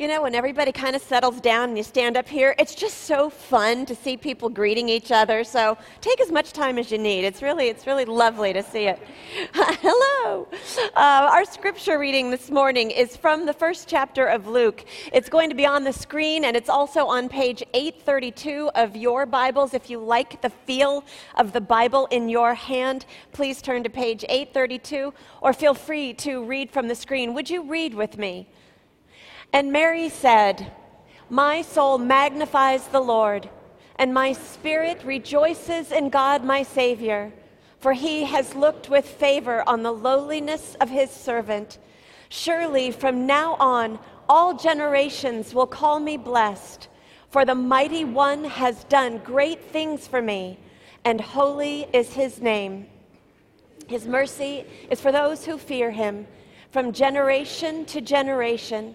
You know, when everybody kind of settles down and you stand up here, it's just so fun to see people greeting each other. So take as much time as you need. It's really, it's really lovely to see it. Hello. Uh, our scripture reading this morning is from the first chapter of Luke. It's going to be on the screen and it's also on page 832 of your Bibles. If you like the feel of the Bible in your hand, please turn to page 832 or feel free to read from the screen. Would you read with me? And Mary said, My soul magnifies the Lord, and my spirit rejoices in God my Savior, for he has looked with favor on the lowliness of his servant. Surely from now on, all generations will call me blessed, for the mighty one has done great things for me, and holy is his name. His mercy is for those who fear him from generation to generation.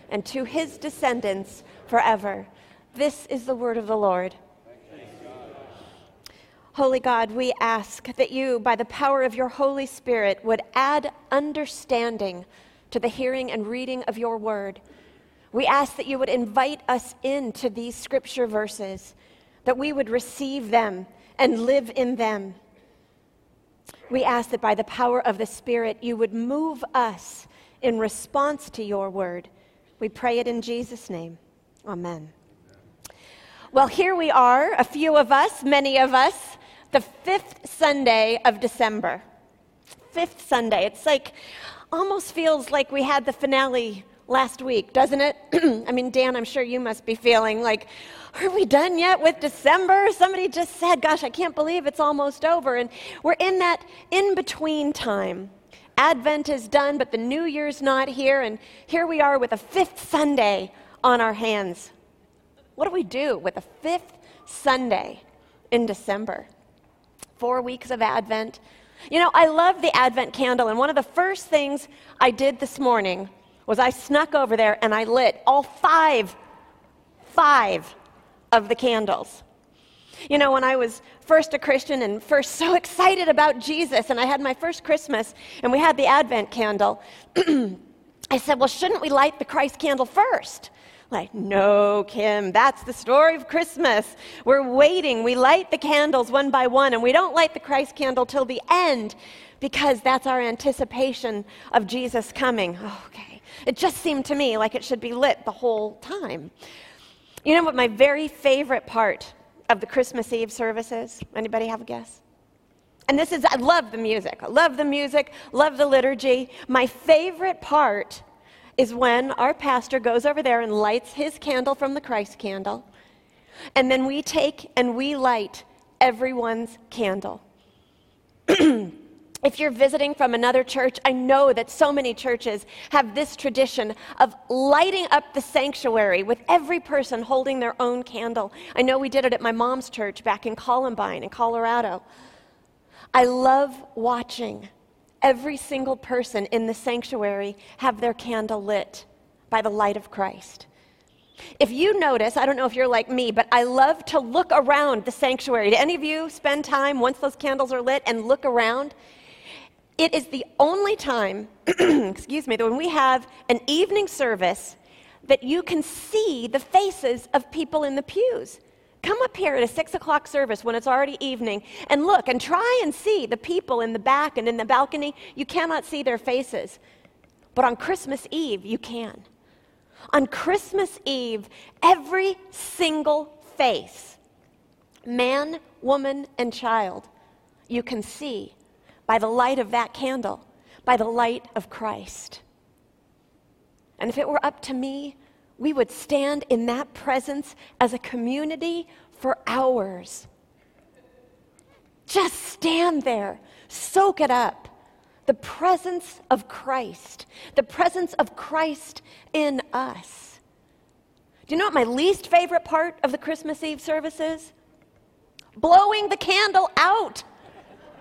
and to his descendants forever. This is the word of the Lord. Holy God, we ask that you, by the power of your Holy Spirit, would add understanding to the hearing and reading of your word. We ask that you would invite us into these scripture verses, that we would receive them and live in them. We ask that by the power of the Spirit, you would move us in response to your word we pray it in Jesus' name. Amen. Well, here we are, a few of us, many of us, the fifth Sunday of December. Fifth Sunday. It's like, almost feels like we had the finale last week, doesn't it? I mean, Dan, I'm sure you must be feeling like, are we done yet with December? Somebody just said, gosh, I can't believe it's almost over. And we're in that in between time Advent is done, but the New Year's not here, and here we are with a fifth Sunday on our hands. What do we do with a fifth Sunday in December? Four weeks of Advent. You know, I love the Advent candle, and one of the first things I did this morning was I snuck over there and I lit all five, five of the candles. You know, when I was first a Christian and first so excited about Jesus, and I had my first Christmas, and we had the Advent candle, I said, Well, shouldn't we light the Christ candle first? Like, no, Kim, that's the story of Christmas. We're waiting. We light the candles one by one, and we don't light the Christ candle till the end because that's our anticipation of Jesus coming. Oh, okay. It just seemed to me like it should be lit the whole time. You know what my very favorite part of the Christmas Eve services? Anybody have a guess? And this is, I love the music. I love the music, love the liturgy. My favorite part is when our pastor goes over there and lights his candle from the Christ candle. And then we take and we light everyone's candle. If you're visiting from another church, I know that so many churches have this tradition of lighting up the sanctuary with every person holding their own candle. I know we did it at my mom's church back in Columbine in Colorado. I love watching every single person in the sanctuary have their candle lit by the light of Christ. If you notice, I don't know if you're like me, but I love to look around the sanctuary. Do any of you spend time once those candles are lit and look around? It is the only time, excuse me, that when we have an evening service that you can see the faces of people in the pews. Come up here at a six o'clock service when it's already evening and look and try and see the people in the back and in the balcony. You cannot see their faces. But on Christmas Eve, you can. On Christmas Eve, every single face, man, woman, and child, you can see by the light of that candle, by the light of Christ. And if it were up to me, we would stand in that presence as a community for hours. Just stand there, soak it up. The presence of Christ, the presence of Christ in us. Do you know what my least favorite part of the Christmas Eve service is? Blowing the candle out.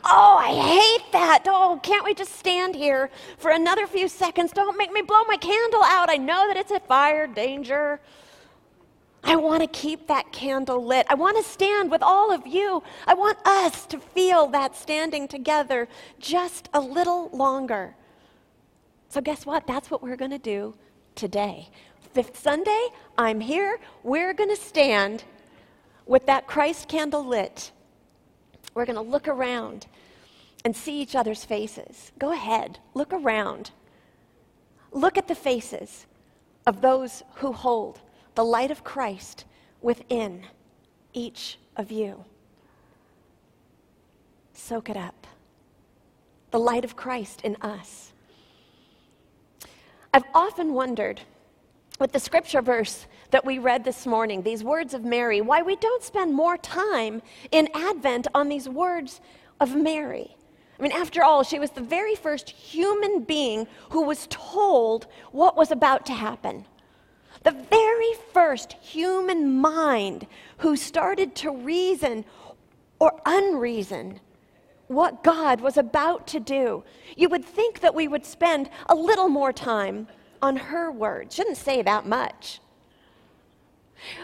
Oh, I hate that. Oh, can't we just stand here for another few seconds? Don't make me blow my candle out. I know that it's a fire danger. I want to keep that candle lit. I want to stand with all of you. I want us to feel that standing together just a little longer. So, guess what? That's what we're going to do today. Fifth Sunday, I'm here. We're going to stand with that Christ candle lit we're going to look around and see each other's faces. Go ahead, look around. Look at the faces of those who hold the light of Christ within each of you. Soak it up. The light of Christ in us. I've often wondered with the scripture verse that we read this morning, these words of Mary, why we don't spend more time in Advent on these words of Mary. I mean, after all, she was the very first human being who was told what was about to happen. The very first human mind who started to reason or unreason what God was about to do. You would think that we would spend a little more time on her word. Shouldn't say that much.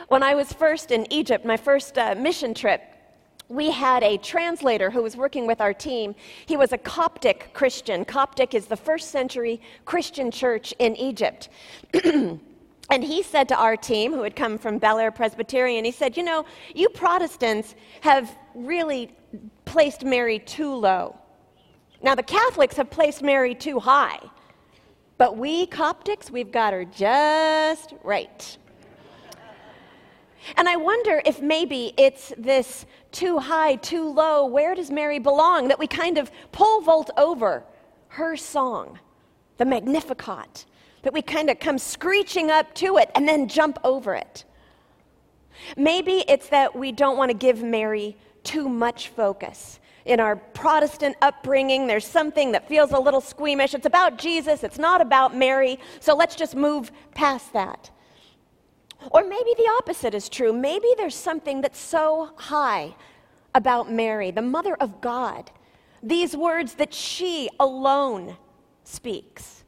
When I was first in Egypt, my first uh, mission trip, we had a translator who was working with our team. He was a Coptic Christian. Coptic is the first century Christian church in Egypt. and he said to our team, who had come from Bel Air Presbyterian, he said, You know, you Protestants have really placed Mary too low. Now, the Catholics have placed Mary too high. But we Coptics, we've got her just right. And I wonder if maybe it's this too high, too low, where does Mary belong that we kind of pole vault over her song, the Magnificat, that we kind of come screeching up to it and then jump over it. Maybe it's that we don't want to give Mary too much focus. In our Protestant upbringing, there's something that feels a little squeamish. It's about Jesus, it's not about Mary, so let's just move past that. Or maybe the opposite is true. Maybe there's something that's so high about Mary, the mother of God, these words that she alone speaks.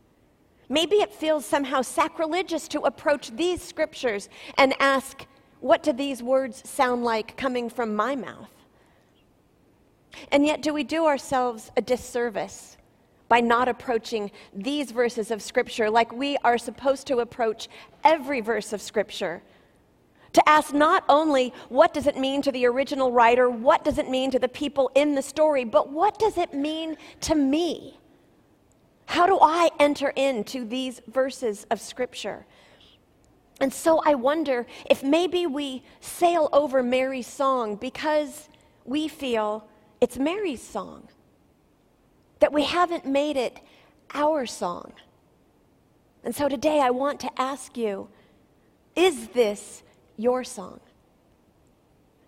Maybe it feels somehow sacrilegious to approach these scriptures and ask, What do these words sound like coming from my mouth? And yet, do we do ourselves a disservice by not approaching these verses of Scripture like we are supposed to approach every verse of Scripture. To ask not only what does it mean to the original writer, what does it mean to the people in the story, but what does it mean to me? How do I enter into these verses of Scripture? And so I wonder if maybe we sail over Mary's song because we feel it's Mary's song that we haven't made it our song. And so today I want to ask you is this your song?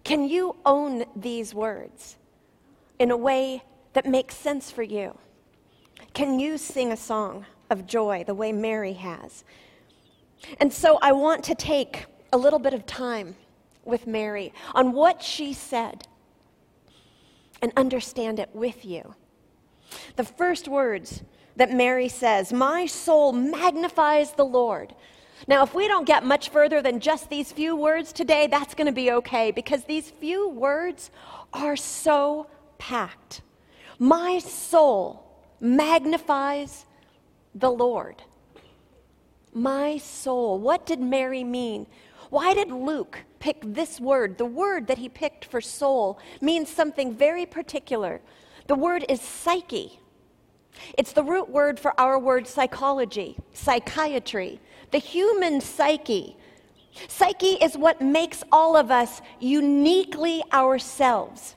Can you own these words in a way that makes sense for you? Can you sing a song of joy the way Mary has? And so I want to take a little bit of time with Mary on what she said and understand it with you. The first words that Mary says, My soul magnifies the Lord. Now, if we don't get much further than just these few words today, that's going to be okay because these few words are so packed. My soul magnifies the Lord. My soul. What did Mary mean? Why did Luke pick this word? The word that he picked for soul means something very particular. The word is psyche. It's the root word for our word psychology, psychiatry, the human psyche. Psyche is what makes all of us uniquely ourselves.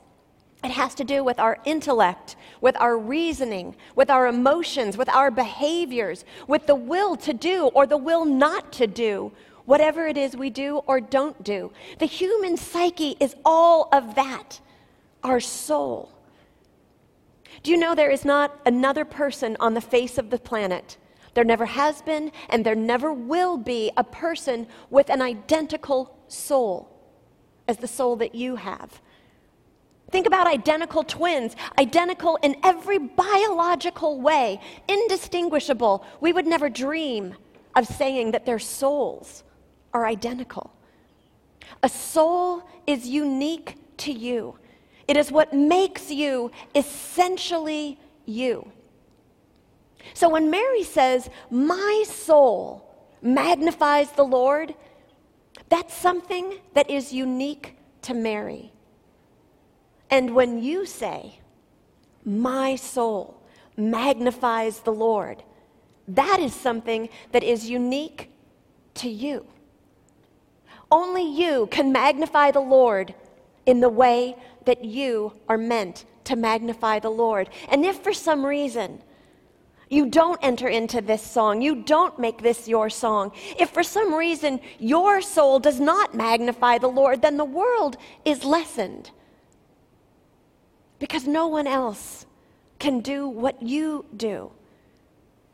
It has to do with our intellect, with our reasoning, with our emotions, with our behaviors, with the will to do or the will not to do whatever it is we do or don't do. The human psyche is all of that, our soul. Do you know there is not another person on the face of the planet There never has been, and there never will be a person with an identical soul as the soul that you have. Think about identical twins, identical in every biological way, indistinguishable. We would never dream of saying that their souls are identical. A soul is unique to you, it is what makes you essentially you. So when Mary says, My soul magnifies the Lord, that's something that is unique to Mary. And when you say, My soul magnifies the Lord, that is something that is unique to you. Only you can magnify the Lord in the way that you are meant to magnify the Lord. And if for some reason you don't enter into this song, you don't make this your song, if for some reason your soul does not magnify the Lord, then the world is lessened. Because no one else can do what you do.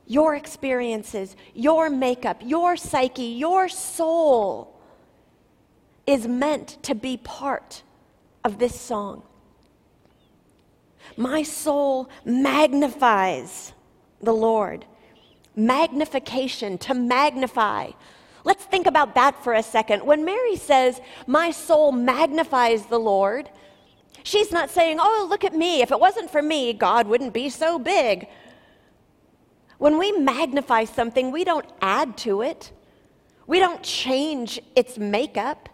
Your experiences, your makeup, your psyche, your soul is meant to be part of this song. My soul magnifies the Lord. Magnification, to magnify. Let's think about that for a second. When Mary says, My soul magnifies the Lord, she's not saying, Oh, look at me. If it wasn't for me, God wouldn't be so big. When we magnify something, we don't add to it, we don't change its makeup.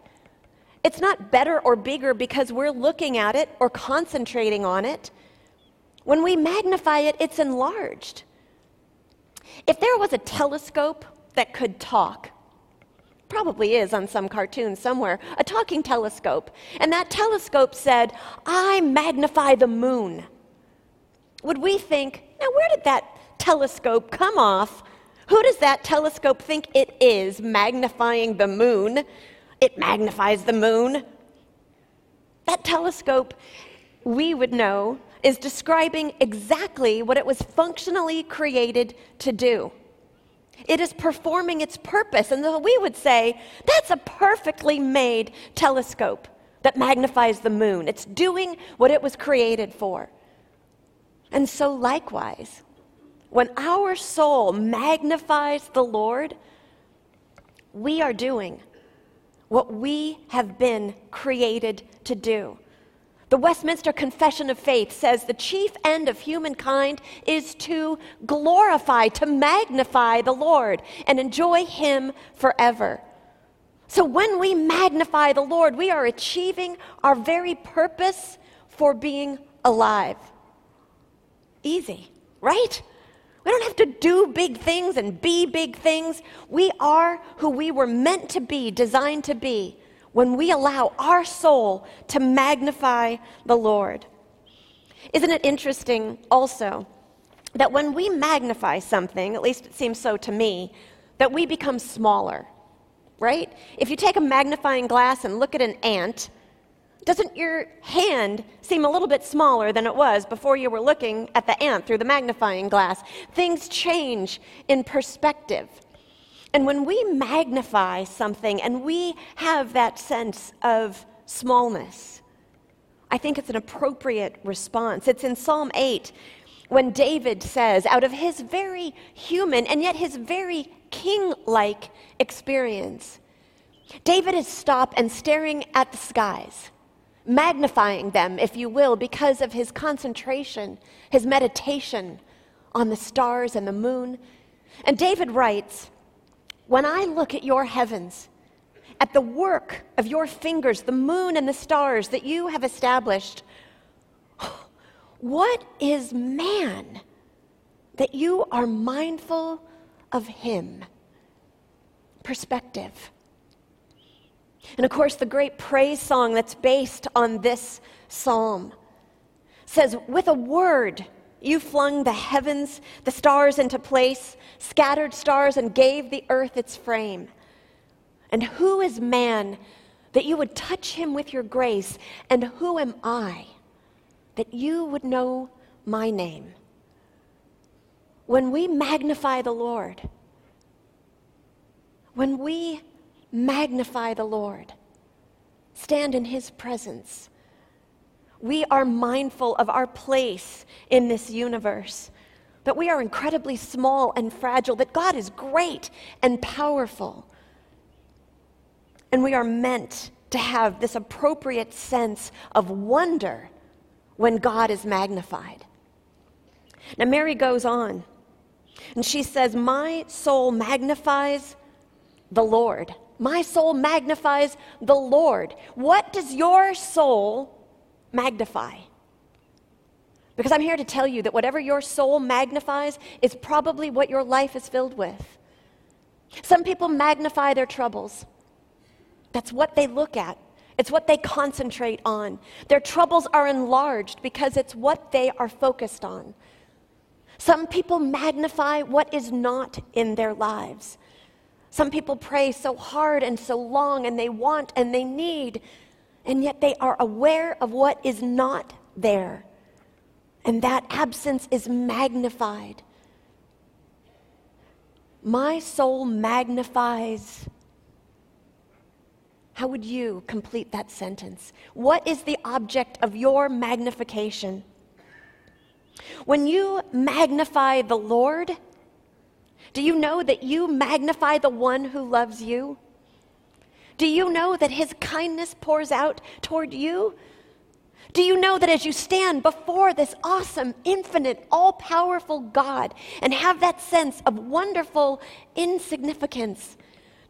It's not better or bigger because we're looking at it or concentrating on it. When we magnify it, it's enlarged. If there was a telescope that could talk, probably is on some cartoon somewhere, a talking telescope, and that telescope said, I magnify the moon, would we think, now where did that telescope come off? Who does that telescope think it is magnifying the moon? It magnifies the moon. That telescope, we would know, is describing exactly what it was functionally created to do. It is performing its purpose. And we would say that's a perfectly made telescope that magnifies the moon. It's doing what it was created for. And so, likewise, when our soul magnifies the Lord, we are doing what we have been created to do. The Westminster Confession of Faith says the chief end of humankind is to glorify, to magnify the Lord and enjoy Him forever. So when we magnify the Lord, we are achieving our very purpose for being alive. Easy, right? We don't have to do big things and be big things. We are who we were meant to be, designed to be, when we allow our soul to magnify the Lord. Isn't it interesting also that when we magnify something, at least it seems so to me, that we become smaller, right? If you take a magnifying glass and look at an ant, doesn't your hand seem a little bit smaller than it was before you were looking at the ant through the magnifying glass? Things change in perspective. And when we magnify something and we have that sense of smallness, I think it's an appropriate response. It's in Psalm 8 when David says, out of his very human and yet his very king like experience, David is stopped and staring at the skies magnifying them, if you will, because of his concentration, his meditation on the stars and the moon. And David writes, When I look at your heavens, at the work of your fingers, the moon and the stars that you have established, what is man that you are mindful of him? Perspective. And of course, the great praise song that's based on this psalm says, With a word, you flung the heavens, the stars into place, scattered stars, and gave the earth its frame. And who is man that you would touch him with your grace? And who am I that you would know my name? when we magnify the Lord, when we magnify the Lord, stand in His presence, we are mindful of our place in this universe, that we are incredibly small and fragile, that God is great and powerful. And we are meant to have this appropriate sense of wonder when God is magnified. Now, Mary goes on and she says, My soul magnifies the Lord. My soul magnifies the Lord. What does your soul magnify? Because I'm here to tell you that whatever your soul magnifies is probably what your life is filled with. Some people magnify their troubles. That's what they look at. It's what they concentrate on. Their troubles are enlarged because it's what they are focused on. Some people magnify what is not in their lives. Some people pray so hard and so long, and they want and they need, and yet they are aware of what is not there. And that absence is magnified. My soul magnifies. How would you complete that sentence? What is the object of your magnification? When you magnify the Lord, do you know that you magnify the one who loves you? Do you know that his kindness pours out toward you? Do you know that as you stand before this awesome, infinite, all powerful God and have that sense of wonderful insignificance,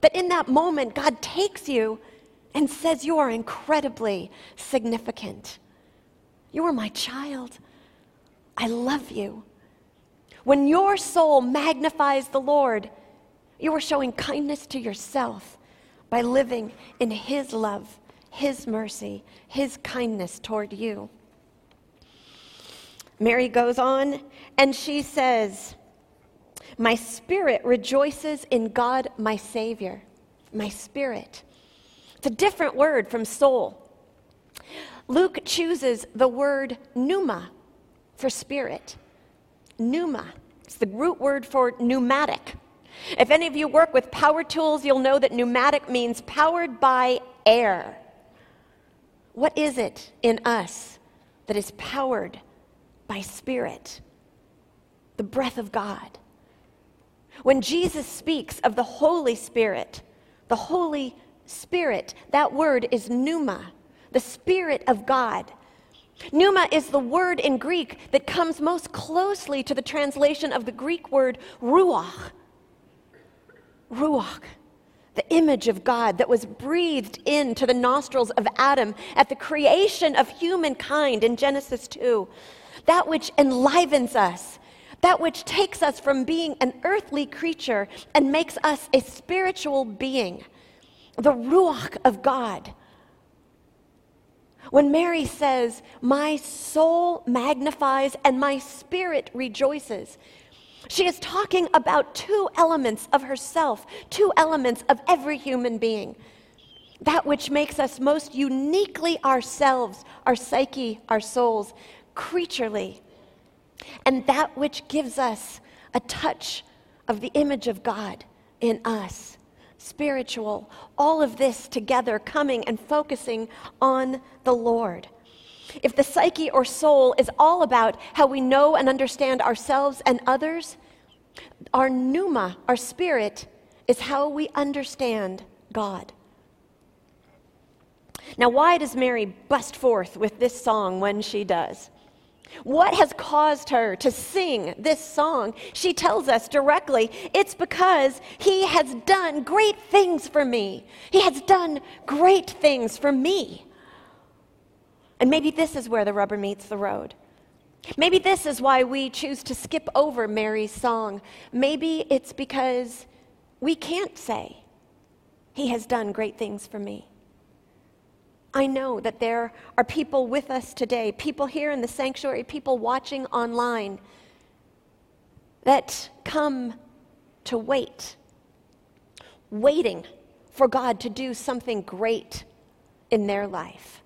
that in that moment God takes you and says, You are incredibly significant? You are my child. I love you. When your soul magnifies the Lord, you are showing kindness to yourself by living in His love, His mercy, His kindness toward you. Mary goes on and she says, My spirit rejoices in God, my Savior. My spirit. It's a different word from soul. Luke chooses the word pneuma for spirit. Pneuma. It's the root word for pneumatic. If any of you work with power tools, you'll know that pneumatic means powered by air. What is it in us that is powered by spirit? The breath of God. When Jesus speaks of the Holy Spirit, the Holy Spirit, that word is pneuma, the Spirit of God. Pneuma is the word in Greek that comes most closely to the translation of the Greek word ruach. Ruach, the image of God that was breathed into the nostrils of Adam at the creation of humankind in Genesis 2. That which enlivens us, that which takes us from being an earthly creature and makes us a spiritual being. The Ruach of God when Mary says, My soul magnifies and my spirit rejoices, she is talking about two elements of herself, two elements of every human being. That which makes us most uniquely ourselves, our psyche, our souls, creaturely, and that which gives us a touch of the image of God in us spiritual, all of this together coming and focusing on the Lord. If the psyche or soul is all about how we know and understand ourselves and others, our pneuma, our spirit, is how we understand God. Now, why does Mary bust forth with this song when she does? What has caused her to sing this song? She tells us directly it's because he has done great things for me. He has done great things for me. And maybe this is where the rubber meets the road. Maybe this is why we choose to skip over Mary's song. Maybe it's because we can't say, He has done great things for me. I know that there are people with us today, people here in the sanctuary, people watching online, that come to wait, waiting for God to do something great in their life.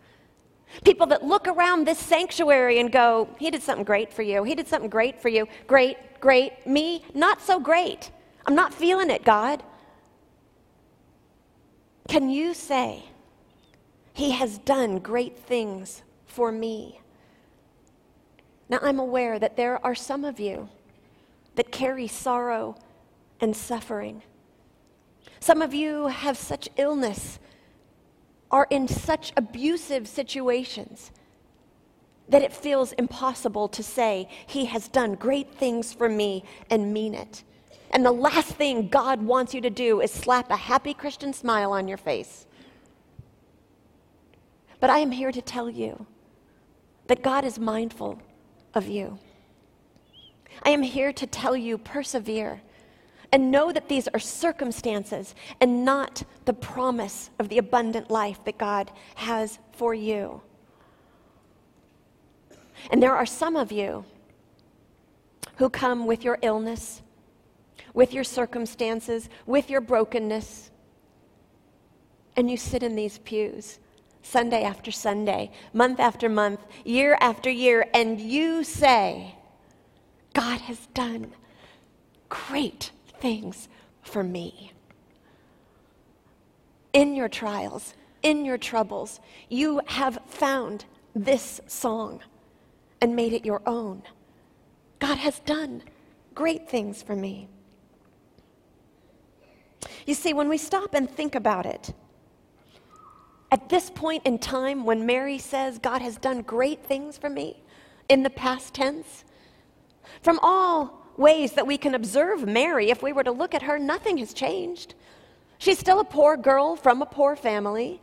People that look around this sanctuary and go, He did something great for you. He did something great for you. Great, great. Me, not so great. I'm not feeling it, God. Can you say, He has done great things for me? Now, I'm aware that there are some of you that carry sorrow and suffering. Some of you have such illness, are in such abusive situations that it feels impossible to say, He has done great things for me and mean it. And the last thing God wants you to do is slap a happy Christian smile on your face. But I am here to tell you that God is mindful of you. I am here to tell you persevere and know that these are circumstances and not the promise of the abundant life that God has for you. And there are some of you who come with your illness, with your circumstances, with your brokenness, and you sit in these pews Sunday after Sunday, month after month, year after year, and you say, God has done great things for me. In your trials, in your troubles, you have found this song and made it your own. God has done great things for me. You see, when we stop and think about it, at this point in time, when Mary says, God has done great things for me in the past tense, from all ways that we can observe Mary, if we were to look at her, nothing has changed. She's still a poor girl from a poor family.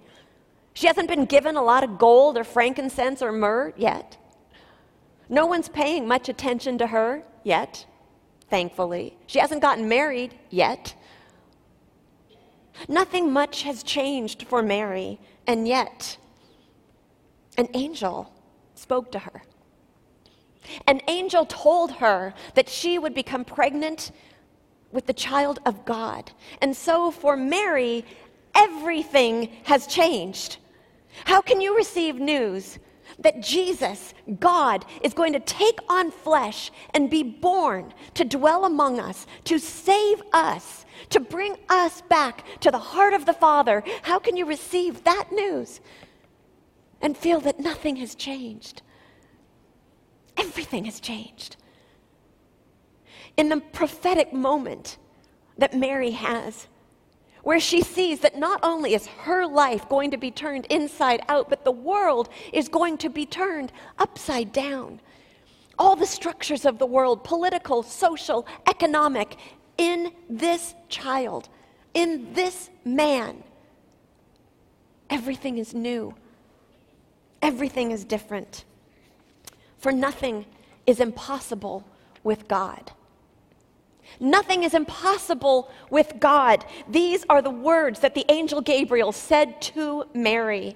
She hasn't been given a lot of gold or frankincense or myrrh yet. No one's paying much attention to her yet, thankfully. She hasn't gotten married yet. Nothing much has changed for Mary, and yet an angel spoke to her. An angel told her that she would become pregnant with the child of God. And so for Mary, everything has changed. How can you receive news that Jesus, God, is going to take on flesh and be born to dwell among us, to save us, to bring us back to the heart of the Father? How can you receive that news and feel that nothing has changed? Everything has changed. In the prophetic moment that Mary has, where she sees that not only is her life going to be turned inside out, but the world is going to be turned upside down. All the structures of the world, political, social, economic, in this child, in this man, everything is new. Everything is different. For nothing is impossible with God. Nothing is impossible with God. These are the words that the angel Gabriel said to Mary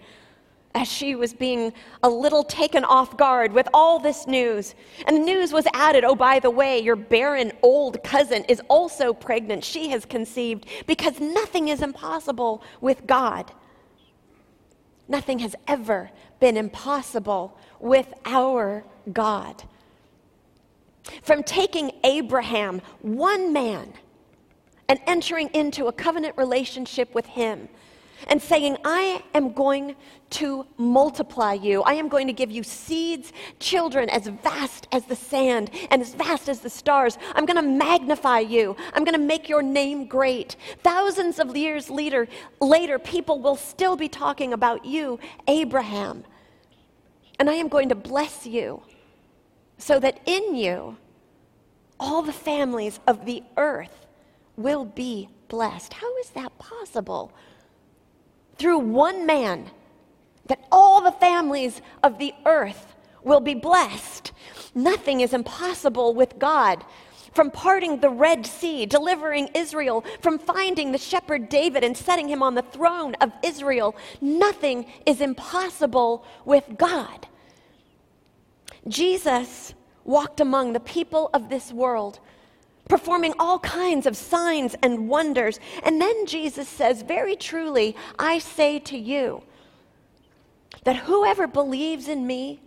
as she was being a little taken off guard with all this news. And the news was added oh, by the way, your barren old cousin is also pregnant. She has conceived because nothing is impossible with God. Nothing has ever been impossible with our God. From taking Abraham, one man, and entering into a covenant relationship with him and saying, I am going to multiply you. I am going to give you seeds, children as vast as the sand and as vast as the stars. I'm going to magnify you. I'm going to make your name great. Thousands of years later, later, people will still be talking about you, Abraham. And I am going to bless you so that in you, all the families of the earth will be blessed. How is that possible? Through one man, that all the families of the earth will be blessed. Nothing is impossible with God. From parting the Red Sea, delivering Israel, from finding the shepherd David and setting him on the throne of Israel, nothing is impossible with God. Jesus walked among the people of this world, performing all kinds of signs and wonders. And then Jesus says, Very truly, I say to you, that whoever believes in me,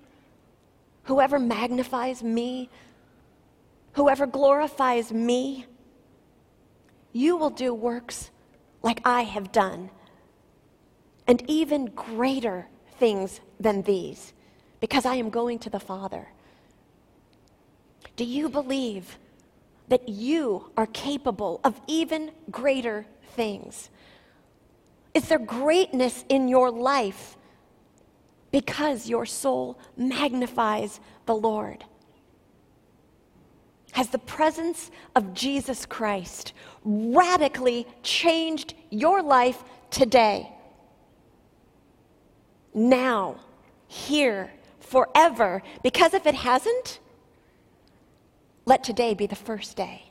whoever magnifies me, Whoever glorifies me, you will do works like I have done, and even greater things than these, because I am going to the Father. Do you believe that you are capable of even greater things? Is there greatness in your life because your soul magnifies the Lord? Has the presence of Jesus Christ radically changed your life today? Now, here, forever? Because if it hasn't, let today be the first day.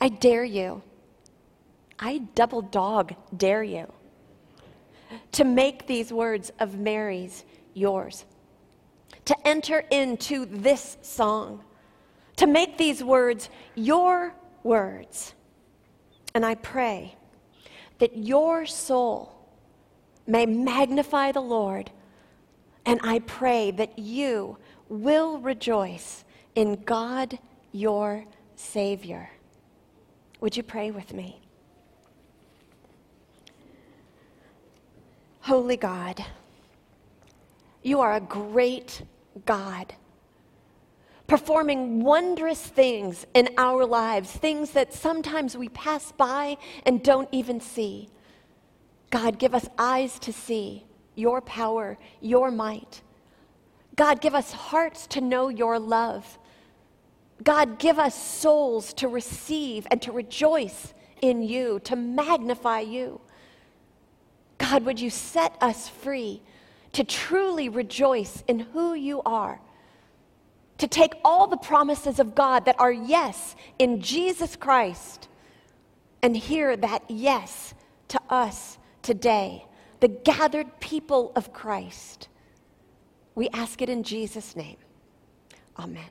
I dare you, I double dog dare you to make these words of Mary's yours, to enter into this song to make these words your words. And I pray that your soul may magnify the Lord. And I pray that you will rejoice in God your Savior. Would you pray with me? Holy God, you are a great God performing wondrous things in our lives, things that sometimes we pass by and don't even see. God, give us eyes to see your power, your might. God, give us hearts to know your love. God, give us souls to receive and to rejoice in you, to magnify you. God, would you set us free to truly rejoice in who you are? to take all the promises of God that are yes in Jesus Christ and hear that yes to us today, the gathered people of Christ. We ask it in Jesus' name. Amen.